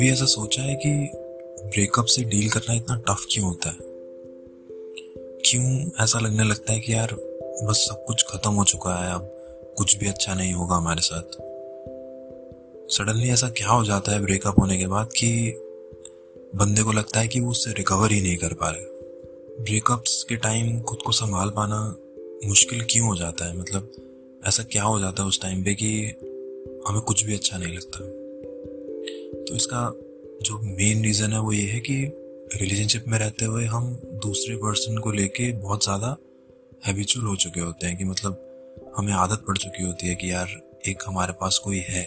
भी ऐसा सोचा है कि ब्रेकअप से डील करना इतना टफ क्यों होता है? क्यों ऐसा लगने लगता है कि यार, बस सब कुछ खत्म हो चुका है, अब कुछ भी अच्छा नहीं होगा हमारे साथ? सडनली ऐसा क्या हो जाता है ब्रेकअप होने के बाद कि बंदे को लगता है कि वो उससे रिकवर ही नहीं कर पा रहे? ब्रेकअप्स के टाइम खुद को संभाल पाना मुश्किल क्यों हो जाता है? मतलब ऐसा क्या हो जाता है उस टाइम पे कि हमें कुछ भी अच्छा नहीं लगता। तो इसका जो मेन रीज़न है वो ये है कि रिलेशनशिप में रहते हुए हम दूसरे पर्सन को लेके बहुत ज़्यादा हैबिचुअल हो चुके होते हैं कि मतलब हमें आदत पड़ चुकी होती है कि यार, एक हमारे पास कोई है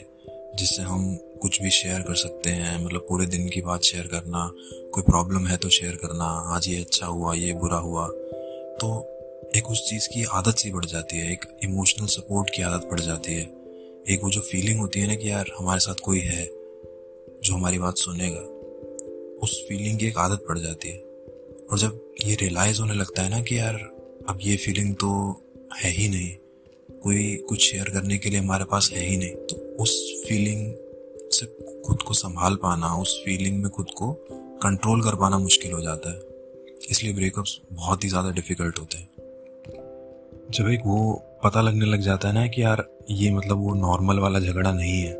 जिससे हम कुछ भी शेयर कर सकते हैं। मतलब पूरे दिन की बात शेयर करना, कोई प्रॉब्लम है तो शेयर करना, आज ये अच्छा हुआ, ये बुरा हुआ। तो एक उस चीज़ की आदत सी बढ़ जाती है, एक इमोशनल सपोर्ट की आदत पड़ जाती है। एक वो जो फीलिंग होती है ना कि यार हमारे साथ कोई है जो हमारी बात सुनेगा, उस फीलिंग की एक आदत पड़ जाती है। और जब ये रियलाइज़ होने लगता है ना कि यार अब ये फीलिंग तो है ही नहीं, कोई कुछ शेयर करने के लिए हमारे पास है ही नहीं तो उस फीलिंग से खुद को संभाल पाना, उस फीलिंग में खुद को कंट्रोल कर पाना मुश्किल हो जाता है। इसलिए ब्रेकअप्स बहुत ही ज़्यादा डिफ़िकल्ट होते हैं। जब एक वो पता लगने लग जाता है ना कि यार, ये मतलब वो नॉर्मल वाला झगड़ा नहीं है।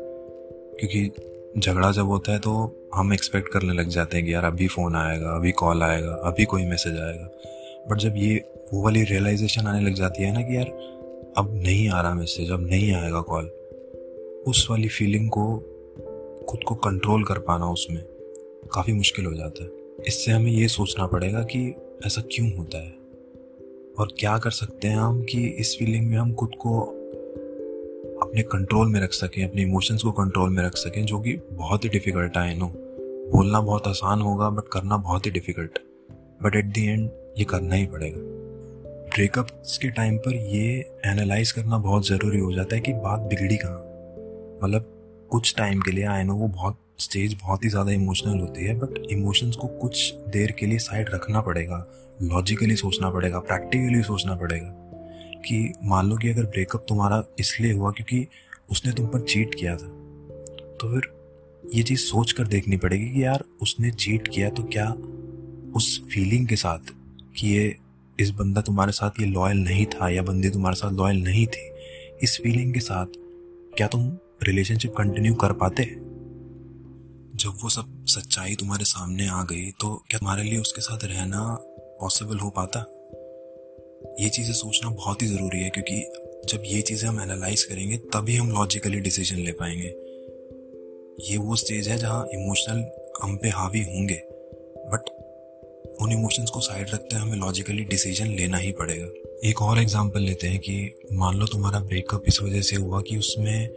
क्योंकि झगड़ा जब होता है तो हम एक्सपेक्ट करने लग जाते हैं कि यार, अभी फ़ोन आएगा, अभी कॉल आएगा, अभी कोई मैसेज आएगा। बट जब ये वो वाली रियलाइजेशन आने लग जाती है ना कि यार, अब नहीं आ रहा मैसेज अब नहीं आएगा कॉल उस वाली फीलिंग को खुद को कंट्रोल कर पाना उसमें काफ़ी मुश्किल हो जाता है। इससे हमें ये सोचना पड़ेगा कि ऐसा क्यों होता है? और क्या कर सकते हैं हम कि इस फीलिंग में हम खुद को अपने कंट्रोल में रख सकें, अपने इमोशंस को कंट्रोल में रख सकें, जो कि बहुत ही डिफ़िकल्ट है नो बोलना बहुत आसान होगा बट करना बहुत ही difficult but at the end ये करना ही पड़ेगा. ब्रेकअप्स के टाइम पर ये एनालाइज करना बहुत ज़रूरी हो जाता है कि बात बिगड़ी कहाँ? मतलब कुछ टाइम के लिए आई नो वो बहुत स्टेज बहुत ही ज़्यादा इमोशनल होती है बट इमोशंस को कुछ देर के लिए साइड रखना पड़ेगा. लॉजिकली सोचना पड़ेगा प्रैक्टिकली सोचना पड़ेगा कि मान लो कि अगर ब्रेकअप तुम्हारा इसलिए हुआ क्योंकि उसने तुम पर चीट किया था तो फिर ये चीज़ सोच कर देखनी पड़ेगी कि यार उसने चीट किया तो क्या उस फीलिंग के साथ कि ये इस बंदा तुम्हारे साथ ये लॉयल नहीं था या बंदी तुम्हारे साथ लॉयल नहीं थी, इस फीलिंग के साथ क्या तुम रिलेशनशिप कंटिन्यू कर पाते? जब वो सब सच्चाई तुम्हारे सामने आ गई तो क्या तुम्हारे लिए उसके साथ रहना पॉसिबल हो पाता। ये चीज़ें सोचना बहुत ही ज़रूरी है, क्योंकि जब ये चीज़ें हम एनालाइज करेंगे, तभी हम लॉजिकली डिसीज़न ले पाएँगे। ये वो स्टेज है जहाँ इमोशनल हम पे हावी होंगे बट उन इमोशंस को साइड रखते हमें लॉजिकली डिसीज़न लेना ही पड़ेगा। एक और एग्जांपल लेते हैं कि मान लो तुम्हारा ब्रेकअप इस वजह से हुआ कि उसमें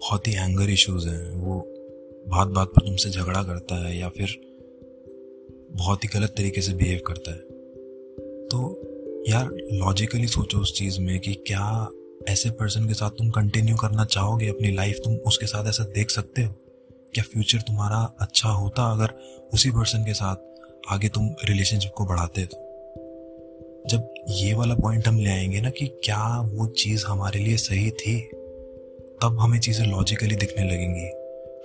बहुत ही एंगर इश्यूज़ हैं, वो बात बात पर तुमसे झगड़ा करता है, या फिर बहुत ही गलत तरीके से बिहेव करता है। तो यार लॉजिकली सोचो उस चीज़ में कि क्या ऐसे पर्सन के साथ तुम कंटिन्यू करना चाहोगे अपनी लाइफ तुम उसके साथ ऐसा देख सकते हो? क्या फ्यूचर तुम्हारा अच्छा होता अगर उसी पर्सन के साथ आगे तुम रिलेशनशिप को बढ़ाते तो? जब ये वाला पॉइंट हम ले आएँगे ना कि क्या वो चीज़ हमारे लिए सही थी, तब हमें चीज़ें लॉजिकली दिखने लगेंगी।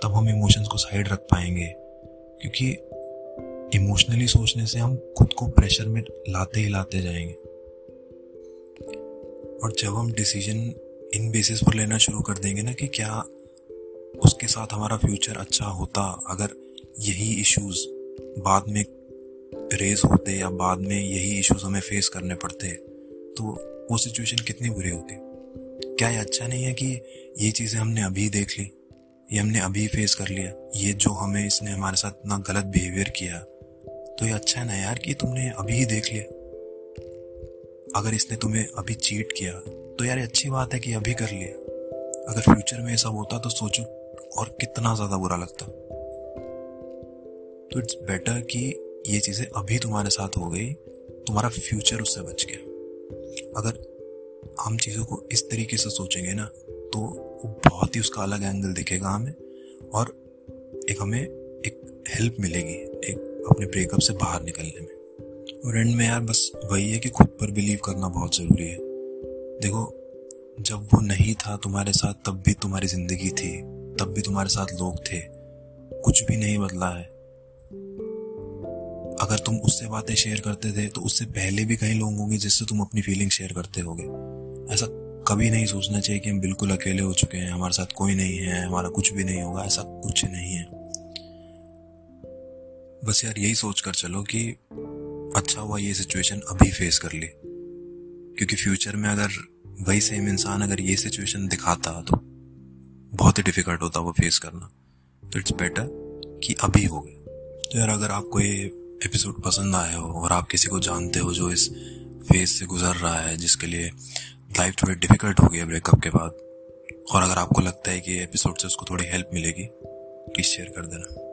तब हम इमोशंस को साइड रख पाएँगे। क्योंकि इमोशनली सोचने से हम खुद को प्रेशर में लाते ही लाते जाएँगे। और जब हम डिसीज़न इन बेसिस पर लेना शुरू कर देंगे ना कि क्या उसके साथ हमारा फ्यूचर अच्छा होता, अगर यही इश्यूज़ बाद में रेज होते या बाद में यही इश्यूज़ हमें फेस करने पड़ते तो वो सिचुएशन कितनी बुरी होती। क्या ये अच्छा नहीं है कि ये चीज़ें हमने अभी देख ली, ये हमने अभी फेस कर लिया, ये जो हमें इसने हमारे साथ इतना गलत बिहेवियर किया तो ये अच्छा है ना यार कि तुमने अभी ही देख लिया। अगर इसने तुम्हें अभी चीट किया तो यार अच्छी बात है कि अभी कर लिया। अगर फ्यूचर में ये सब होता तो सोचो, और कितना ज़्यादा बुरा लगता। तो इट्स बेटर कि ये चीज़ें अभी तुम्हारे साथ हो गई, तुम्हारा फ्यूचर उससे बच गया। अगर हम चीज़ों को इस तरीके से सोचेंगे ना तो बहुत ही उसका अलग एंगल दिखेगा हमें, और एक हमें एक हेल्प मिलेगी। अपने ब्रेकअप से बाहर निकलने में। और एंड में यार बस वही है कि खुद पर बिलीव करना बहुत ज़रूरी है। देखो, जब वो नहीं था तुम्हारे साथ, तब भी तुम्हारी ज़िंदगी थी, तब भी तुम्हारे साथ लोग थे। कुछ भी नहीं बदला है। अगर तुम उससे बातें शेयर करते थे तो उससे पहले भी कई लोग होंगे जिससे तुम अपनी फीलिंग शेयर करते होगे। ऐसा कभी नहीं सोचना चाहिए कि हम बिल्कुल अकेले हो चुके हैं, हमारे साथ कोई नहीं है, हमारा कुछ भी नहीं होगा, ऐसा कुछ नहीं है। बस यार यही सोच कर चलो कि अच्छा हुआ ये सिचुएशन अभी फेस कर ली। क्योंकि फ्यूचर में अगर वही सेम इंसान अगर ये सिचुएशन दिखाता तो बहुत ही डिफ़िकल्ट होता वो फेस करना। तो इट्स बेटर कि अभी हो गया। तो यार अगर आपको ये एपिसोड पसंद आया हो और आप किसी को जानते हो जो इस फ़ेज़ से गुजर रहा है, जिसके लिए लाइफ थोड़ी डिफ़िकल्ट हो गई है ब्रेकअप के बाद, और अगर आपको लगता है कि एपिसोड से उसको थोड़ी हेल्प मिलेगी प्लीज़ शेयर कर देना।